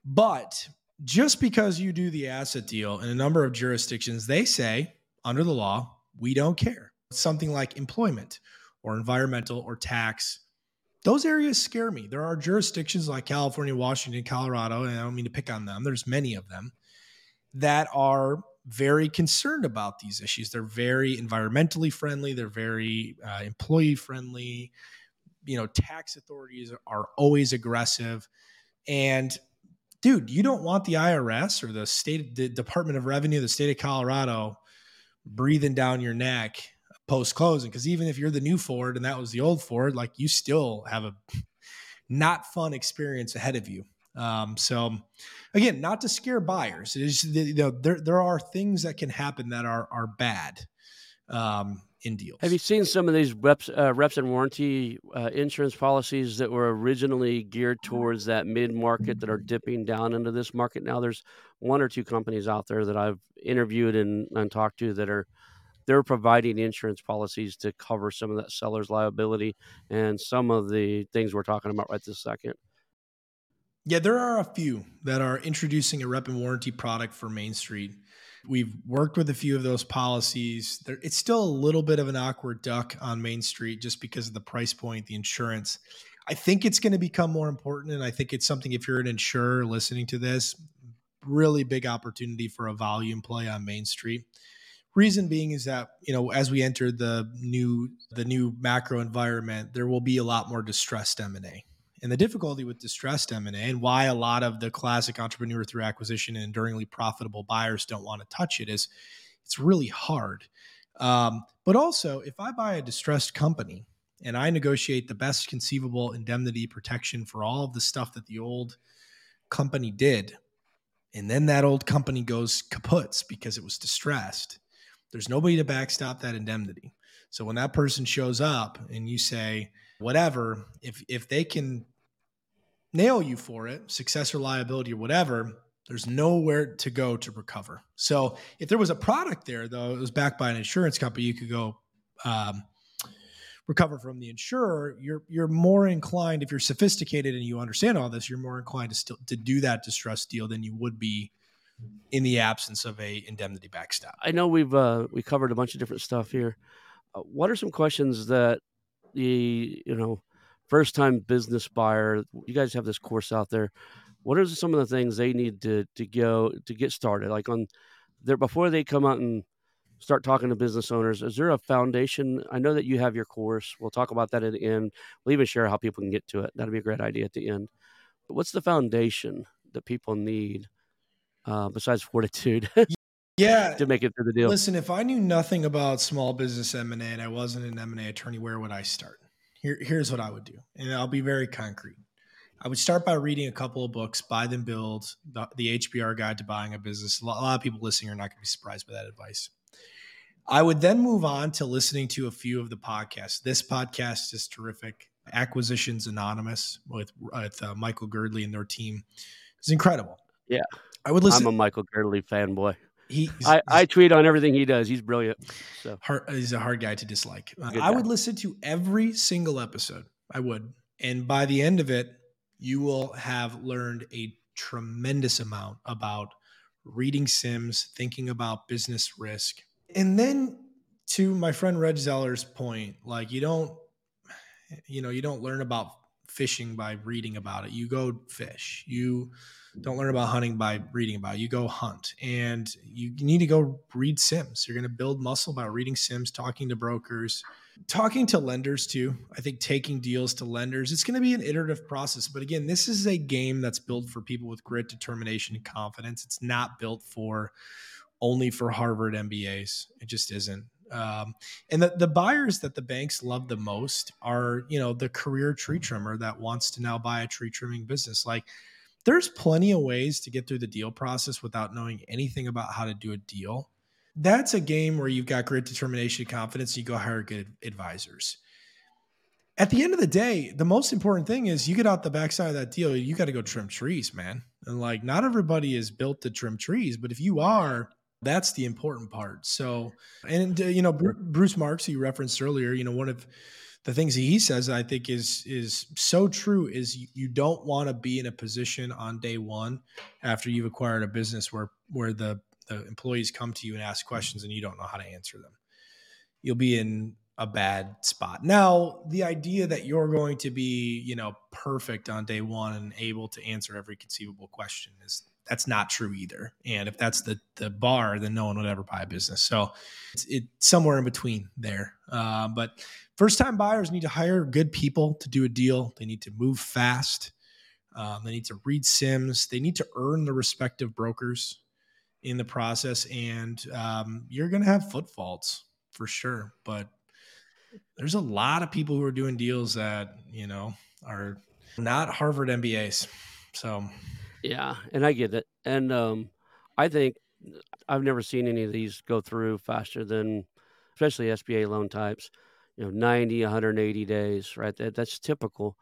But just because you do the asset deal in a number of jurisdictions, they say under the law, we don't care. Something like employment or environmental or tax those areas scare me. There are jurisdictions like California, Washington, Colorado, and I don't mean to pick on them. There's many of them that are very concerned about these issues. They're very environmentally friendly. They're very uh, employee friendly. You know, tax authorities are always aggressive. And dude, you don't want the IRS or the state, the Department of Revenue, the state of Colorado breathing down your neck post closing because even if you're the new Ford and that was the old Ford, like you still have a not fun experience ahead of you. Um, so again, not to scare buyers, is you know there there are things that can happen that are are bad um, in deals.
Have you seen some of these reps uh, reps and warranty uh, insurance policies that were originally geared towards that mid market that are dipping down into this market now? There's one or two companies out there that I've interviewed and, and talked to that are they're providing insurance policies to cover some of that seller's liability and some of the things we're talking about right this second.
Yeah, there are a few that are introducing a rep and warranty product for Main Street. We've worked with a few of those policies. There, it's still a little bit of an awkward duck on Main Street just because of the price point, the insurance. I think it's going to become more important. And I think it's something, if you're an insurer listening to this, really big opportunity for a volume play on Main Street. Reason being is that you know as we enter the new the new macro environment, there will be a lot more distressed M and A. And the difficulty with distressed M&A and why a lot of the classic entrepreneur through acquisition and enduringly profitable buyers don't want to touch it is it's really hard. Um, but also, if I buy a distressed company and I negotiate the best conceivable indemnity protection for all of the stuff that the old company did, and then that old company goes kaputs because it was distressed, there's nobody to backstop that indemnity. So when that person shows up and you say, whatever, if if they can nail you for it, successor liability or whatever, there's nowhere to go to recover. So if there was a product there, though, it was backed by an insurance company, you could go um, recover from the insurer. You're you're more inclined, if you're sophisticated and you understand all this, you're more inclined to still to do that distress deal than you would be in the absence of a indemnity backstop.
I know we've uh, we covered a bunch of different stuff here. Uh, what are some questions that the you know first time business buyer, you guys have this course out there. What are some of the things they need to to go to get started? Like on there before they come out and start talking to business owners. Is there a foundation? I know that you have your course. We'll talk about that at the end. We'll even share how people can get to it. That'd be a great idea at the end. But what's the foundation that people need uh, besides fortitude?
yeah,
to make it through the deal.
Listen, if I knew nothing about small business M and A and I wasn't an M and A attorney, where would I start? Here, here's what I would do, and I'll be very concrete. I would start by reading a couple of books, Buy Then Build, the, the HBR Guide to Buying a Business. A lot, a lot of people listening are not going to be surprised by that advice. I would then move on to listening to a few of the podcasts. This podcast is terrific. Acquisitions Anonymous with, with uh, Michael Girdley and their team is incredible.
Yeah.
I would listen.
I'm a Michael Girdley fanboy.
He,
I, I, tweet on everything he does. He's brilliant. So
hard, he's a hard guy to dislike. Uh, I would listen to every single episode. I would. And by the end of it, you will have learned a tremendous amount about reading CIMs, thinking about business risk. And then to my friend Reg Zeller's point, like you don't, you know, you don't learn about fishing by reading about it. You go fish. You don't learn about hunting by reading about it. You go hunt and you need to go read CIMs. You're going to build muscle by reading CIMs, talking to brokers, talking to lenders too. I think taking deals to lenders, it's going to be an iterative process. But again, this is a game that's built for people with grit, determination, and confidence. It's not built for only for Harvard MBAs. It just isn't. Um, and the, the buyers that the banks love the most are, you know, the career tree trimmer that wants to now buy a tree trimming business. Like there's plenty of ways to get through the deal process without knowing anything about how to do a deal. That's a game where you've got great determination, and confidence, you go hire good advisors. At the end of the day, the most important thing is you get out the backside of that deal, you got to go trim trees, man. And like, not everybody is built to trim trees, but if you are, that's the important part. So, and uh, you know, Bruce Marks, you referenced earlier, you know, one of the things that he says I think is is so true is you, you don't want to be in a position on day one after you've acquired a business where where the the employees come to you and ask questions and you don't know how to answer them. You'll be in a bad spot. Now, the idea that you're going to be, you know, perfect on day one and able to answer every conceivable question is that's not true either. And if that's the the bar, then no one would ever buy a business. So it's, somewhere in between there. Uh, but first time buyers need to hire good people to do a deal. They need to move fast. Um, they need to read CIMs. They need to earn the respective brokers in the process. And um, you're going to have foot faults for sure. But there's a lot of people who are doing deals that, you know, are not Harvard MBAs. So
yeah, and I get it. And um, I think I've never seen any of these go through faster than, especially SBA loan types. You know, 90, 180 days, right? That that's typical.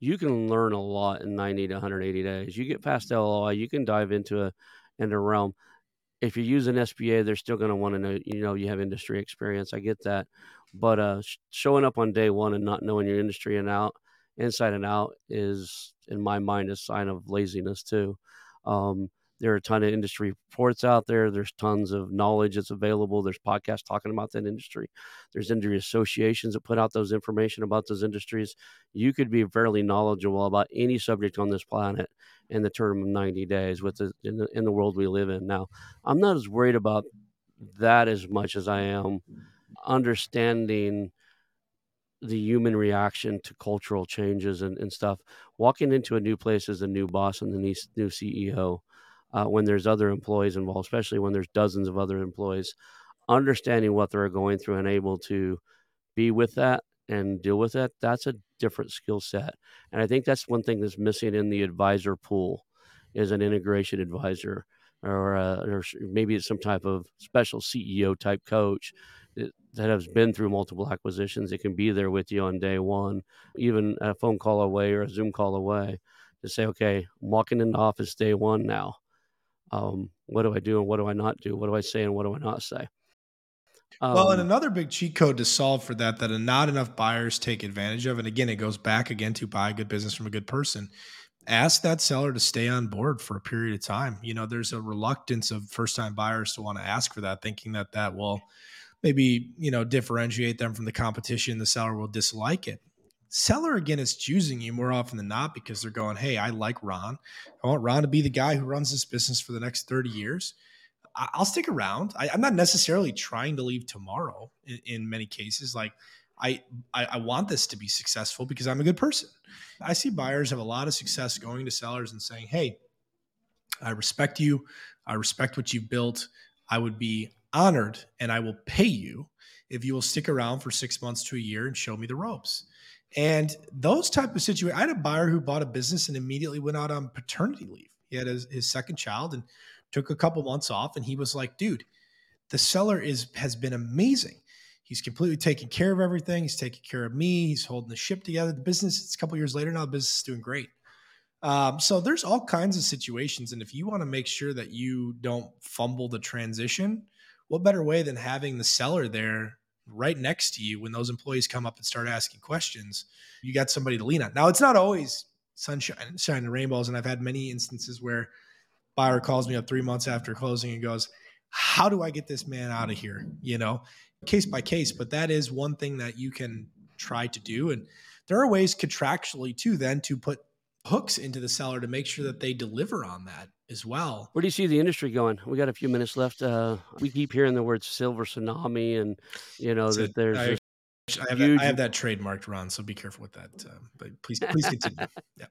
You can learn a lot in 90 to 180 days. You get past LOI, you can dive into a into a realm. If you use an SBA, they're still going to want to know, you know, you have industry experience. I get that, but uh, showing up on day one and not knowing your industry and out inside and out is, in my mind, a sign of laziness too. Um, there are a ton of industry reports out there. There's tons of knowledge that's available. There's podcasts talking about that industry. There's industry associations that put out those information about those industries. You could be fairly knowledgeable about any subject on this planet in the term of 90 days with the in, the in the world we live in now. I'm not as worried about that as much as I am understanding the human reaction to cultural changes and, and stuff. Walking into a new place as a new boss and the new, new CEO, uh, when there's other employees involved, especially when there's dozens of other employees, understanding what they're going through and able to be with that and deal with it, that's a different skill set. And I think that's one thing that's missing in the advisor pool is an integration advisor or, uh, or maybe it's some type of special CEO type coach that has been through multiple acquisitions. It can be there with you on day one, even a phone call away or a Zoom call away to say, okay, I'm walking into office day one now. Um, what do I do and what do I not do? What do I say and what do I not say?
Um, well, and um, another big cheat code to solve for that that not enough buyers take advantage of, and again, it goes back again to buy a good business from a good person. Ask that seller to stay on board for a period of time. You know, there's a reluctance of first time buyers to want to ask for that, thinking that that will maybe you know differentiate them from the competition the seller will dislike it Seller again is choosing you more often than not because they're going, Hey, I like Ron. I want Ron to be the guy who runs this business for the next 30 years. I'll stick around. I, am not necessarily trying to leave tomorrow in, in many cases. Like I, I, I want this to be successful because I'm a good person. I see buyers have a lot of success going to sellers and saying, Hey, I respect you. I respect what you've built. I would be honored and I will pay you if you will stick around for six months to a year and show me the ropes. And those type of situations, I had a buyer who bought a business and immediately went out on paternity leave. He had his, his second child and took a couple months off. And he was like, dude, the seller is has been amazing. He's completely taking care of everything. He's taking care of me. He's holding the ship together. The business, it's a couple years later now, the business is doing great. Um, so there's all kinds of situations. And if you want to make sure that you don't fumble the transition, what better way than having the seller there right next to you when those employees come up and start asking questions? You got somebody to lean on. Now, it's not always sunshine, sunshine and rainbows. And I've had many instances where buyer calls me up three months after closing and goes, How do I get this man out of here? You know, case by case, but that is one thing that you can try to do. And there are ways contractually too, then to put hooks into the seller to make sure that they deliver on that as well.
Where do you see the industry going? We got a few minutes left. Uh, we keep hearing the word silver tsunami, and you know that there's.
I, I, have that, I, have that, trademarked, Ron. So be careful with that. Uh, but please, please continue. yeah.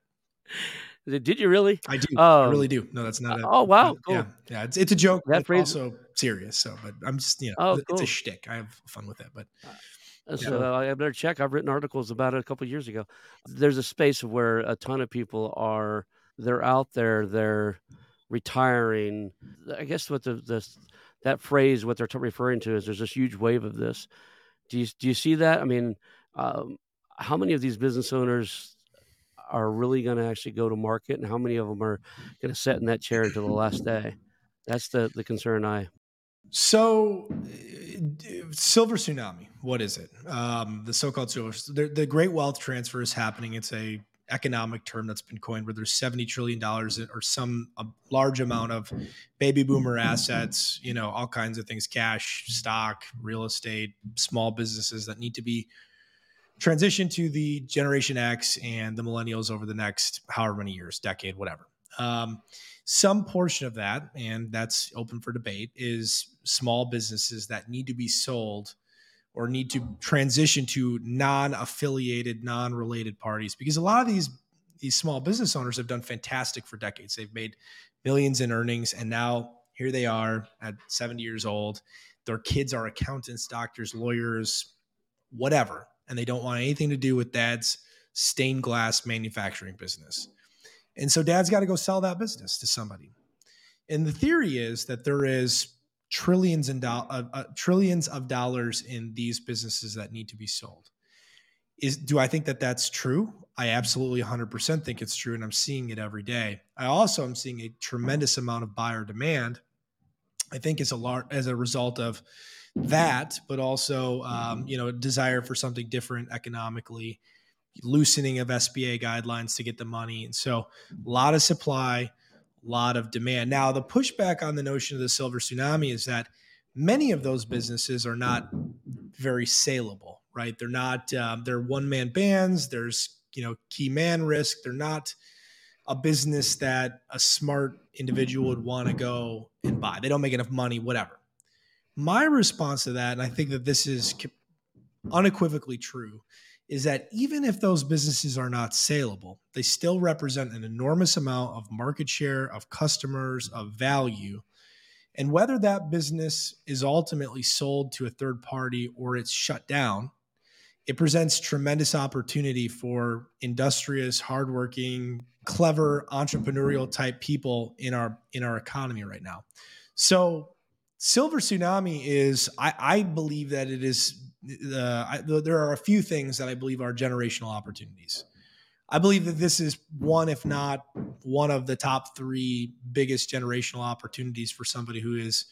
Did you really?
I do. Um, I really do. No, that's not. A,
oh wow!
Cool. Yeah, yeah. It's, it's a joke. That phrase also serious. So, but I'm just you know, oh, it's a shtick. I have fun with it, but.
Uh, so yeah. I better check. I've written articles about it a couple years ago. There's a space where a ton of people are. They're out there. They're retiring. I guess what the, the that phrase, what they're referring to is there's this huge wave of this. Do you do you see that? I mean, um, how many of these business owners are really going to actually go to market, and how many of them are going to sit in that chair until the last day? That's the the concern I.
So, silver tsunami. What is it? Um, the so-called silver. The, the great wealth transfer is happening. It's a economic term that's been coined where there's 70 trillion dollars or some a large amount of baby boomer assets you know all kinds of things cash stock real estate small businesses that need to be transition to the Generation X and the millennials over the next however many years, decade, whatever. Um, some portion of that, and that's open for debate, is small businesses that need to be sold or need to transition to non-affiliated, non-related parties because a lot of these these small business owners have done fantastic for decades. They've made millions in earnings, and now here they are at 70 years old. Their kids are accountants, doctors, lawyers, whatever and they don't want anything to do with dad's stained glass manufacturing business. And so dad's got to go sell that business to somebody. And the theory is that there is trillions and do- uh, uh, trillions of dollars in these businesses that need to be sold. Is do I think that that's true? I absolutely 100% think it's true and I'm seeing it every day. I also am seeing a tremendous amount of buyer demand. I think it's a large as a result of that, but also um, you know desire for something different economically, loosening of SBA guidelines to get the money, and so a lot of supply, lot of demand. Now the pushback on the notion of the silver tsunami is that many of those businesses are not very saleable, right? They're not um, they're one man bands. There's you know key man risk. They're not a business that a smart individual would want to go and buy. They don't make enough money, whatever. My response to that, and I think that this is unequivocally true, is that even if those businesses are not saleable, they still represent an enormous amount of market share, of customers, of value. And whether that business is ultimately sold to a third party or it's shut down, it presents tremendous opportunity for industrious, hardworking, clever, entrepreneurial type people in our in our economy right now. So Silver Tsunami is, I, I believe that it is, I, there are a few things that I believe are generational opportunities. I believe that this is one, if not one of the top three biggest generational opportunities for somebody who is,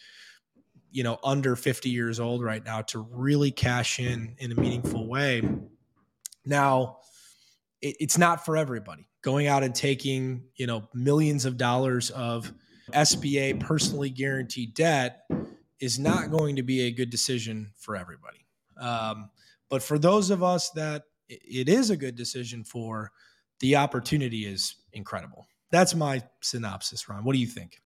you know, under 50 years old right now to really cash in in a meaningful way. Now, it, it's not for everybody. Going out and taking, you know, millions of dollars of SBA personally guaranteed debt is not going to be a good decision for everybody. Um, but for those of us that it is a good decision for the opportunity is incredible. That's my synopsis, Ron. What do you think?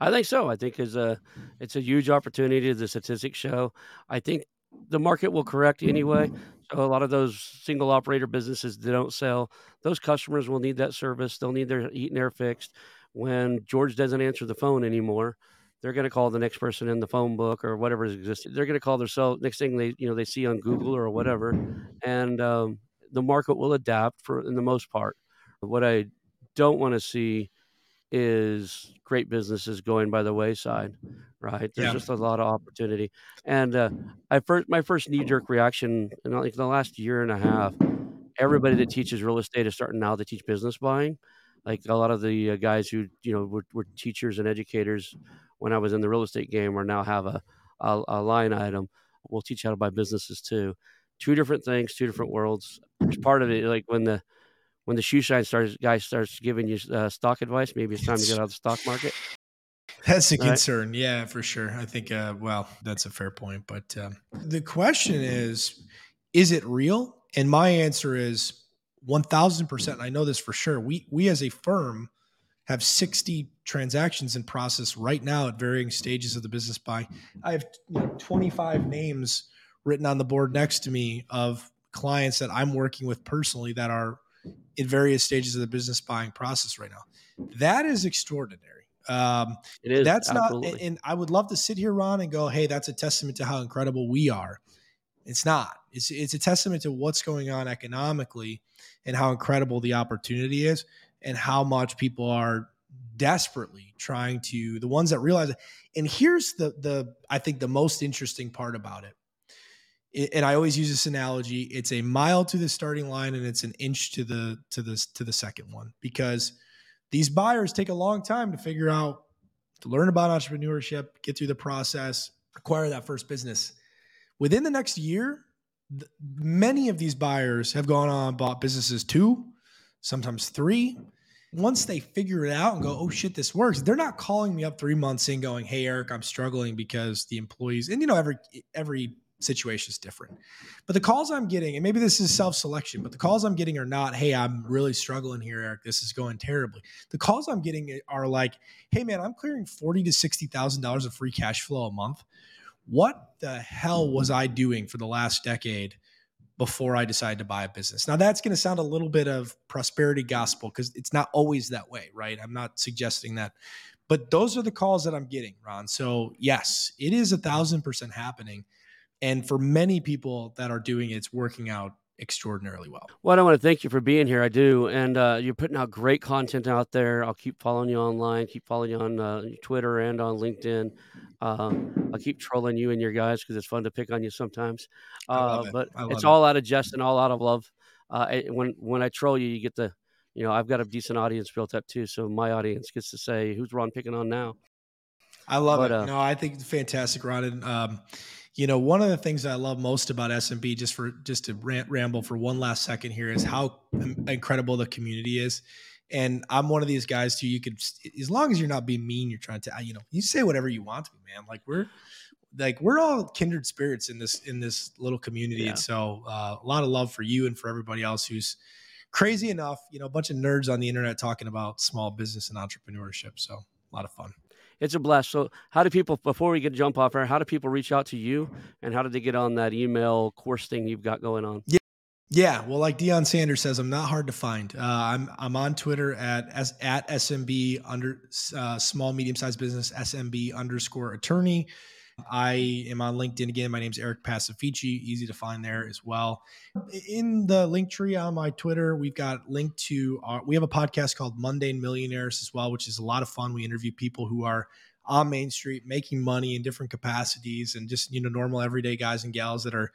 I think so. I think it's a it's a huge opportunity. The statistics show. I think the market will correct anyway. So a lot of those single operator businesses that don't sell, those customers will need that service. They'll need their heat and air fixed. When George doesn't answer the phone anymore, they're going to call the next person in the phone book or whatever is existing. They're going to call their cell next thing they you know they see on Google or whatever, and um, the market will adapt for in the most part. What I don't want to see is great businesses going by the wayside, right? There's yeah. just a lot of opportunity. And uh, I first my first knee jerk reaction in like the last year and a half, everybody that teaches real estate is starting now to teach business buying. Like a lot of the uh, guys who you know were, were, teachers and educators when I was in the real estate game, or now have a, a, a line item. We'll teach how to buy businesses too. Two different things, two different worlds. Part of it like when the when the shoe shine starts guy starts giving you uh, stock advice, maybe it's time to get out of the stock market.
That's a concern. Right? Yeah, for sure. I think, uh, well, that's a fair point. But um, the question is, is it real? And my answer is 1000%. I know this for sure. We, we as a firm have 60 transactions in process right now at varying stages of the business buy. I have you know, 25 names written on the board next to me of clients that I'm working with personally that are in various stages of the business buying process right now. That is extraordinary. Um,
it is.
That's absolutely. not, and I would love to sit here, Ron, and go, "Hey, that's a testament to how incredible we are." It's not. It's it's a testament to what's going on economically and how incredible the opportunity is, and how much people are desperately trying to the ones that realize it. And here's the the I think the most interesting part about it and I always use this analogy. It's a mile to the starting line and it's an inch to the to the to the second one because these buyers take a long time to figure out to learn about entrepreneurship, get through the process, acquire that first business. Within the next year, many of these buyers have gone on bought businesses two, sometimes three. Once they figure it out and go, oh shit, this works, they're not calling me up three months in going, hey Eric, I'm struggling because the employees and you know every every situation is different. But the calls I'm getting, and maybe this is self selection, but the calls I'm getting are not, hey, I'm really struggling here, Eric. This is going terribly. The calls I'm getting are like, hey, man, I'm clearing forty to sixty thousand dollars of free cash flow a month. What the hell was I doing for the last decade? Before I decided to buy a business. Now, that's going to sound a little bit of prosperity gospel because it's not always that way, right? I'm not suggesting that. But those are the calls that I'm getting, Ron. So, yes, it is a thousand percent happening and for many people that are doing it, it's working out extraordinarily well.
Well, I want to thank you for being here. I do. And uh, you're putting out great content out there. I'll keep following you online, keep following you on uh, Twitter and on LinkedIn. Uh, I'll keep trolling you and your guys because it's fun to pick on you sometimes. Uh, it. But it's it. all out of jest and all out of love. Uh, when when I troll you, you get the, you know, I've got a decent audience built up too. So my audience gets to say, who's Ron picking on now?
I love but, it. Uh, no, I think it's fantastic, Ron. And, um, you know, one of the things I love most about SMB, just for just to rant, ramble for one last second here, is how incredible the community is. And I'm one of these guys too. You could, as long as you're not being mean, you're trying to, you know, you say whatever you want to, man. Like we're, like we're all kindred spirits in this in this little community. Yeah. And so, uh, a lot of love for you and for everybody else who's crazy enough. You know, a bunch of nerds on the internet talking about small business and entrepreneurship. So, a lot of fun
it's a blast. So, how do people before we get jump off here? How do people reach out to you, and how did they get on that email course thing you've got going on?
Yeah. Yeah, well, like Deion Sanders says, I'm not hard to find. Uh, I'm I'm on Twitter at at SMB under uh, small medium sized business SMB underscore attorney. I am on LinkedIn again. My name's Eric Pacifici. Easy to find there as well. In the Linktree on my Twitter, we've got linked to our, we have a podcast called Mundane Millionaires as well, which is a lot of fun. We interview people who are on Main Street making money in different capacities and just, you know, normal everyday guys and gals that are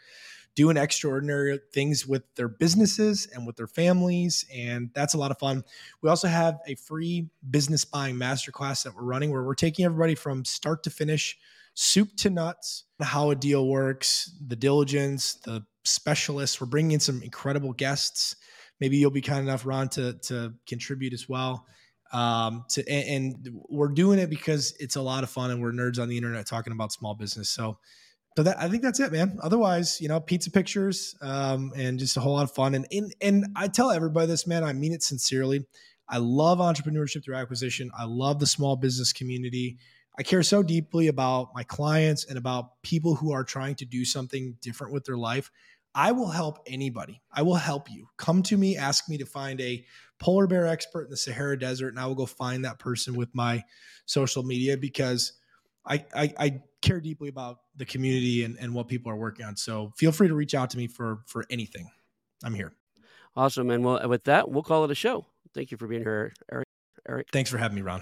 doing extraordinary things with their businesses and with their families. And that's a lot of fun. We also have a free business buying masterclass that we're running where we're taking everybody from start to finish soup to nuts, how a deal works, the diligence, the specialists. We're bringing in some incredible guests. Maybe you'll be kind enough, Ron, to to contribute as well. Um, to and, and we're doing it because it's a lot of fun, and we're nerds on the internet talking about small business. So so that I think that's it, man. Otherwise, you know, pizza pictures um, and just a whole lot of fun. And, and and I tell everybody this, man. I mean it sincerely. I love entrepreneurship through acquisition. I love the small business community. I care so deeply about my clients and about people who are trying to do something different with their life. I will help anybody. I will help you. Come to me, ask me to find a polar bear expert in the Sahara Desert, and I will go find that person with my social media because I, I, I care deeply about the community and, and what people are working on. So feel free to reach out to me for for anything. I'm here.
Awesome. And well, with that, we'll call it a show. Thank you for being here, Eric. Eric.
Thanks for having me, Ron.